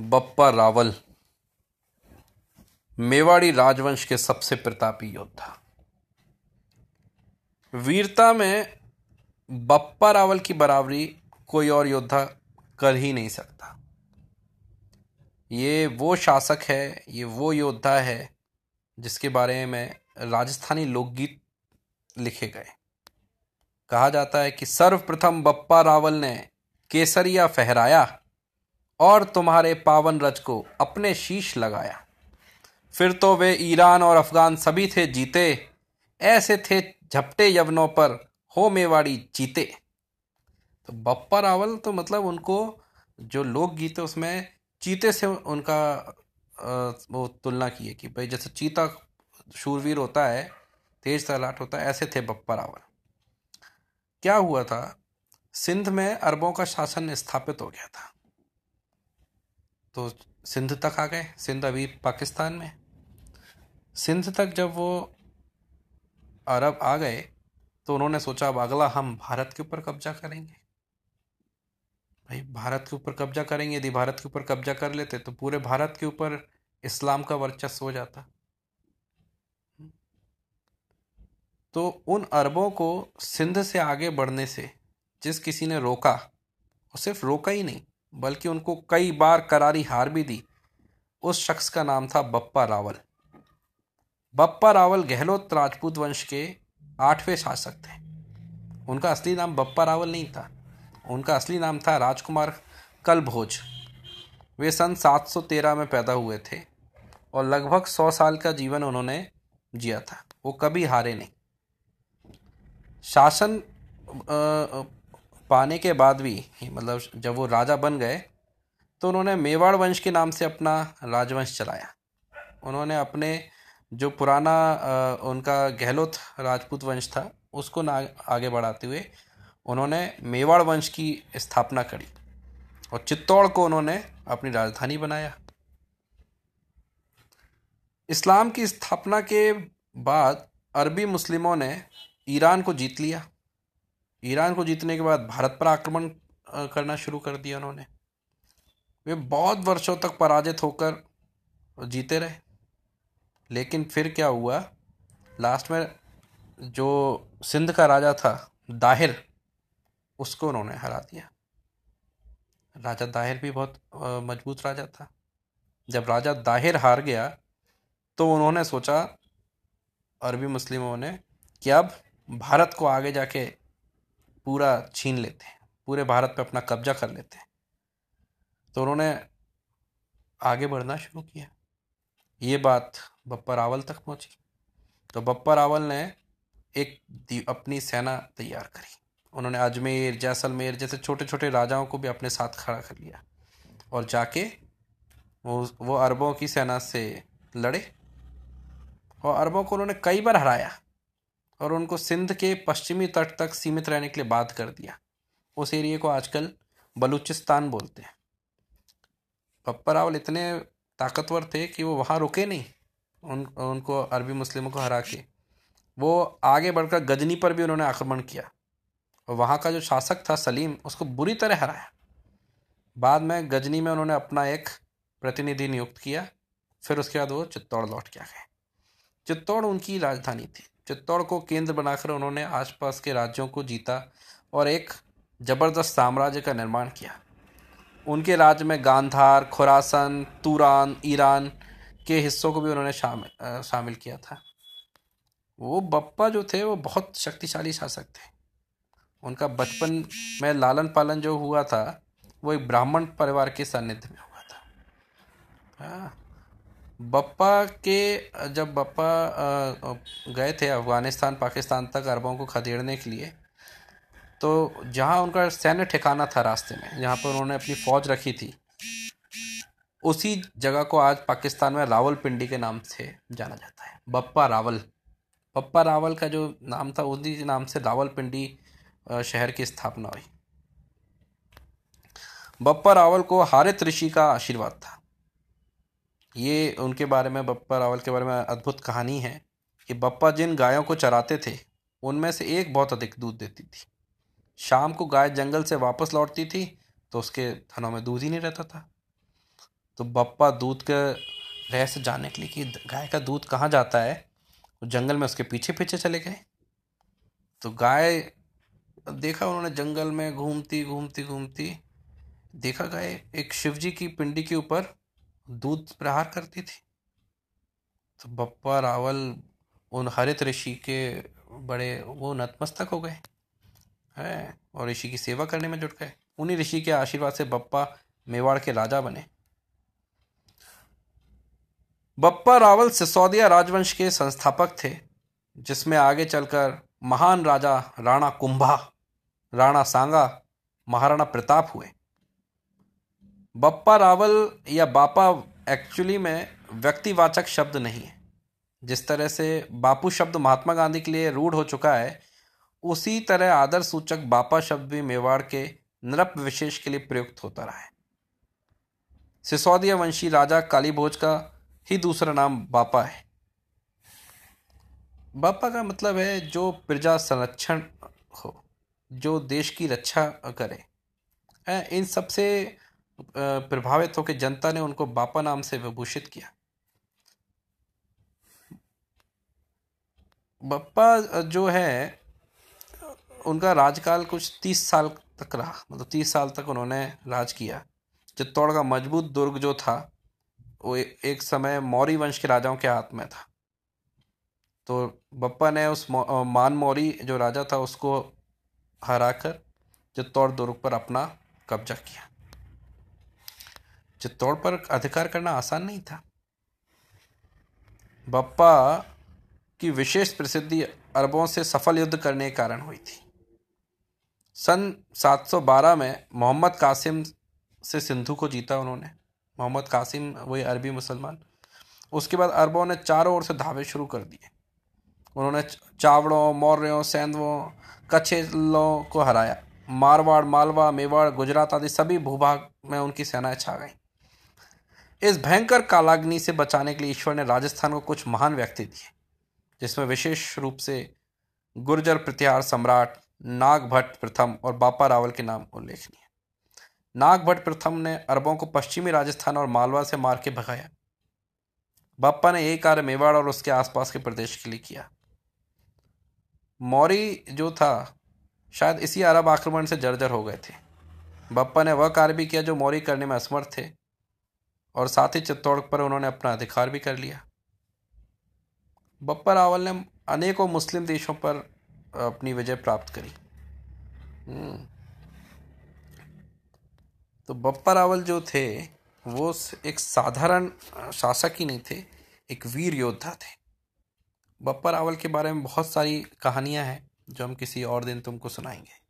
बप्पा रावल, मेवाड़ी राजवंश के सबसे प्रतापी योद्धा। वीरता में बप्पा रावल की बराबरी कोई और योद्धा कर ही नहीं सकता। ये वो शासक है, ये वो योद्धा है, जिसके बारे में राजस्थानी लोकगीत लिखे गए। कहा जाता है कि सर्वप्रथम बप्पा रावल ने केसरिया फहराया। और तुम्हारे पावन रज को अपने शीश लगाया। फिर तो वे ईरान और अफगान सभी थे जीते, ऐसे थे झपटे यवनों पर हो मेवाड़ी जीते। तो बप्पा रावल तो मतलब उनको जो लोकगीत है उसमें चीते से उनका वो तुलना की है कि भाई जैसे चीता शूरवीर होता है, तेज तलाट होता है, ऐसे थे बप्पा रावल। क्या हुआ था? सिंध में अरबों का शासन स्थापित हो गया था। तो सिंध तक आ गए। सिंध अभी पाकिस्तान में। सिंध तक जब वो अरब आ गए तो उन्होंने सोचा, अब अगला हम भारत के ऊपर कब्जा करेंगे। भाई, भारत के ऊपर कब्जा करेंगे। यदि भारत के ऊपर कब्जा कर लेते तो पूरे भारत के ऊपर इस्लाम का वर्चस्व हो जाता। तो उन अरबों को सिंध से आगे बढ़ने से जिस किसी ने रोका, वो सिर्फ़ रोका ही नहीं बल्कि उनको कई बार करारी हार भी दी। उस शख्स का नाम था बप्पा रावल। बप्पा रावल गहलोत राजपूत वंश के आठवें शासक थे। उनका असली नाम बप्पा रावल नहीं था। उनका असली नाम था राजकुमार कलभोज। वे सन 713 में पैदा हुए थे और लगभग 100 साल का जीवन उन्होंने जिया था। वो कभी हारे नहीं। शासन पाने के बाद भी मतलब जब वो राजा बन गए तो उन्होंने मेवाड़ वंश के नाम से अपना राजवंश चलाया। उन्होंने अपने जो पुराना उनका गहलोत राजपूत वंश था, उसको ना, आगे बढ़ाते हुए उन्होंने मेवाड़ वंश की स्थापना करी और चित्तौड़ को उन्होंने अपनी राजधानी बनाया। इस्लाम की स्थापना के बाद अरबी मुस्लिमों ने ईरान को जीत लिया। ईरान को जीतने के बाद भारत पर आक्रमण करना शुरू कर दिया उन्होंने। वे बहुत वर्षों तक पराजित होकर जीते रहे। लेकिन फिर क्या हुआ? लास्ट में जो सिंध का राजा था, दाहिर, उसको उन्होंने हरा दिया। राजा दाहिर भी बहुत मज़बूत राजा था। जब राजा दाहिर हार गया तो उन्होंने सोचा, अरबी मुस्लिमों ने, कि अब भारत को आगे जाके पूरा छीन लेते हैं, पूरे भारत पे अपना कब्जा कर लेते हैं। तो उन्होंने आगे बढ़ना शुरू किया। ये बात बप्पा रावल तक पहुँची। तो बप्पा रावल ने एक अपनी सेना तैयार करी। उन्होंने अजमेर, जैसलमेर जैसे छोटे छोटे राजाओं को भी अपने साथ खड़ा कर लिया और जाके वो वो अरबों की सेना से लड़े और अरबों को उन्होंने कई बार हराया। और उनको सिंध के पश्चिमी तट तक सीमित रहने के लिए बात कर दिया। उस एरिए को आजकल बलूचिस्तान बोलते हैं। पप्पा रावल इतने ताकतवर थे कि वो वहाँ रुके नहीं। उन, उनको अरबी मुस्लिमों को हरा के। वो आगे बढ़कर गजनी पर भी उन्होंने आक्रमण किया। और वहाँ का जो शासक था सलीम, उसको बुरी तरह हराया। बाद में गजनी में उन्होंने अपना एक प्रतिनिधि नियुक्त किया। फिर उसके बाद वो चित्तौड़ लौट के आ गए। चित्तौड़ उनकी राजधानी थी। चित्तौड़ को केंद्र बनाकर उन्होंने आसपास के राज्यों को जीता और एक ज़बरदस्त साम्राज्य का निर्माण किया। उनके राज्य में गांधार, खुरासन, तुरान, ईरान के हिस्सों को भी उन्होंने शामिल शामिल किया था। वो बप्पा जो थे, वो बहुत शक्तिशाली शासक थे। उनका बचपन में लालन पालन जो हुआ था, वो एक ब्राह्मण परिवार के सानिध्य में हुआ था। हाँ। बप्पा के, जब बप्पा गए थे अफ़गानिस्तान, पाकिस्तान तक अरबों को खदेड़ने के लिए तो जहाँ उनका सैन्य ठिकाना था रास्ते में, जहाँ पर उन्होंने अपनी फ़ौज रखी थी, उसी जगह को आज पाकिस्तान में रावलपिंडी के नाम से जाना जाता है। बप्पा रावल। बप्पा रावल का जो नाम था, उसी के नाम से रावलपिंडी शहर की स्थापना हुई। बप्पा रावल को हारित ऋषि का आशीर्वाद था। ये उनके बारे में, बप्पा रावल के बारे में अद्भुत कहानी है कि बप्पा जिन गायों को चराते थे, उनमें से एक बहुत अधिक दूध देती थी। शाम को गाय जंगल से वापस लौटती थी तो उसके थनों में दूध ही नहीं रहता था। तो बप्पा दूध के रहस्य जानने के लिए कि गाय का दूध कहाँ जाता है, वो जंगल में उसके पीछे पीछे चले गए। तो गाय, देखा उन्होंने जंगल में घूमती घूमती घूमती देखा गाय एक शिवजी की पिंडी के ऊपर दूध प्रहार करती थी। तो बप्पा, रावल, उन हरित ऋषि के बड़े, वो नतमस्तक हो गए। है, और ऋषि की सेवा करने में जुट गए। उन्हीं ऋषि के आशीर्वाद से बप्पा मेवाड़ के राजा बने। बप्पा, रावल सिसोदिया राजवंश के संस्थापक थे, जिसमें आगे चलकर महान राजा राणा कुंभा, राणा सांगा, महाराणा प्रताप हुए। बप्पा रावल या बापा एक्चुअली में व्यक्तिवाचक शब्द नहीं है। जिस तरह से बापू शब्द महात्मा गांधी के लिए रूढ़ हो चुका है, उसी तरह आदर सूचक बापा शब्द भी मेवाड़ के नृप विशेष के लिए प्रयुक्त होता रहा है। सिसोदिया वंशी राजा कालीभोज का ही दूसरा नाम बापा है। बापा का मतलब है जो प्रजा संरक्षण हो, जो देश की रक्षा करे। इन सबसे प्रभावित होकर जनता ने उनको बापा नाम से विभूषित किया। बप्पा जो है, उनका राजकाल कुछ तीस साल तक रहा मतलब तीस साल तक उन्होंने राज किया। चित्तौड़ का मज़बूत दुर्ग जो था, वो एक समय मौर्य वंश के राजाओं के हाथ में था। तो बप्पा ने उस मान मौरी जो राजा था, उसको हराकर चित्तौड़ दुर्ग पर अपना कब्जा किया। चित्तौड़ पर अधिकार करना आसान नहीं था। बप्पा की विशेष प्रसिद्धि अरबों से सफल युद्ध करने के कारण हुई थी। सन 712 में मोहम्मद कासिम से सिंधु को जीता उन्होंने। मोहम्मद कासिम वही अरबी मुसलमान। उसके बाद अरबों ने चारों ओर से धावे शुरू कर दिए। उन्होंने चावड़ों, मौर्यों, सैंधवों कछेलों को हराया। मारवाड़, मालवा, मेवाड़, गुजरात आदि सभी भूभाग में उनकी सेनाएँ छा गईं। इस भयंकर कालाग्नि से बचाने के लिए ईश्वर ने राजस्थान को कुछ महान व्यक्ति दिए, जिसमें विशेष रूप से गुर्जर प्रतिहार सम्राट नाग भट्ट प्रथम और बापा रावल के नाम उल्लेखनीय नाग भट्ट प्रथम ने अरबों को पश्चिमी राजस्थान और मालवा से मार के भगाया। बापा ने यही कार्य मेवाड़ और उसके आसपास के प्रदेश के लिए किया। मौरी जो था, शायद इसी अरब आक्रमण से जर्जर हो गए थे। बप्पा ने वह कार्य भी किया जो मौरी करने में असमर्थ थे। और साथ ही चित्तौड़ पर उन्होंने अपना अधिकार भी कर लिया। बप्पा रावल ने अनेकों मुस्लिम देशों पर अपनी विजय प्राप्त करी। हम्म। तो बप्पा रावल जो थे, वो एक साधारण शासक ही नहीं थे, एक वीर योद्धा थे। बप्पा रावल के बारे में बहुत सारी कहानियाँ हैं, जो हम किसी और दिन तुमको सुनाएँगे।